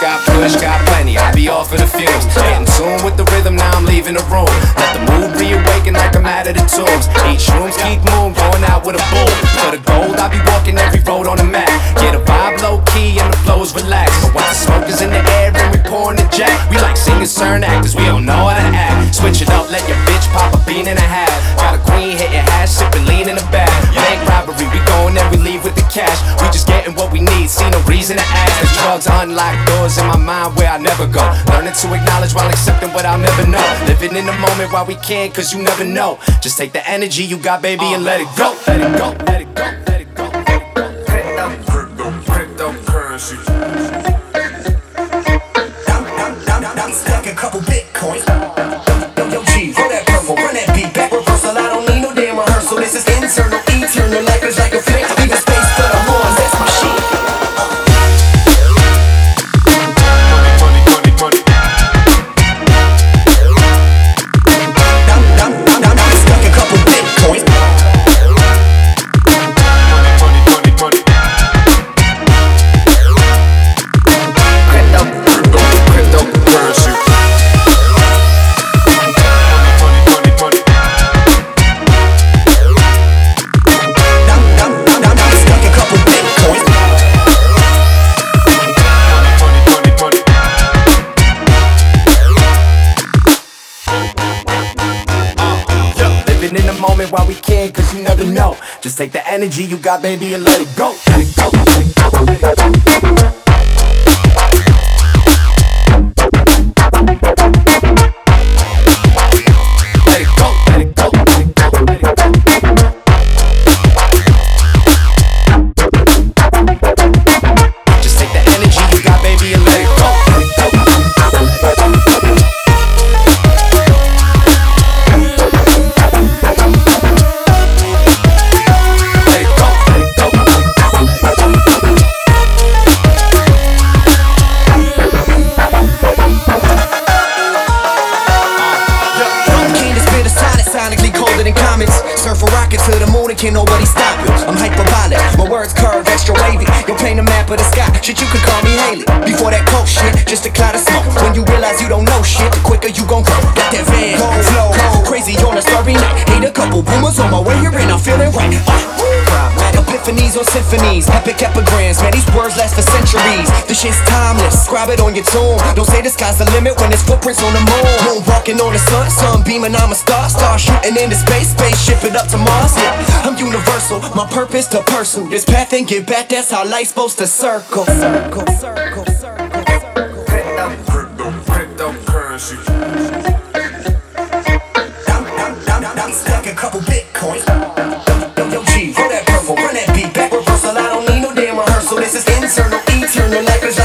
got push, got plenty. I be off of the fumes. Get in tune with the rhythm, now I'm leaving the room. Let the mood reawaken like I'm out of the tombs. Each room's keep moon, going out with a boom. For the gold, I be walking every road on the map. Get yeah, a vibe low key and the flow's relaxed. But when the smoke is in the air and we pouring the jack, we like singing CERN actors, we don't know how to act. Switch it up, let your bitch pop a bean and a half. Got a queen hitting hash, sipping lean in the back. Bank robbery, we go and we leave with the cash. We just getting what we need, see no reason to ask. The drugs unlock doors in my mind where I never go. Learning to acknowledge while accepting what I'll never know. Living in the moment while we can, cause you never know. Just take the energy you got, baby, and let it go. Let it go, let it go, moment while we can, cause you never know. Just take the energy you got, baby, and let it go. Let it go, let it go, let it go. Just take the energy you got, baby, and let it to the moon and can nobody stop you. I'm hyperbolic, my words curve extra wavy. You'll paint a map of the sky, shit you could call me Halley. Before that coke shit, just a cloud of smoke. When you realize you don't know shit, the quicker you gon' go. Got that Van Gogh flow, crazy on a starry night. Hate a couple boomers on my way here and I'm feeling right. Uh, Epiphanies on symphonies, epic epigrams. Man, these words last for centuries. This shit's timeless. Scribe it on your tomb. Don't say the sky's the limit when there's footprints on the moon. Moon walking on the sun, sun beaming. I'm a star, star shooting into space, space shipping up to Mars. Yeah, I'm universal. My purpose to pursue this path and get back. That's how life's supposed to circle. Circle, circle, circle. Internal, eternal, like a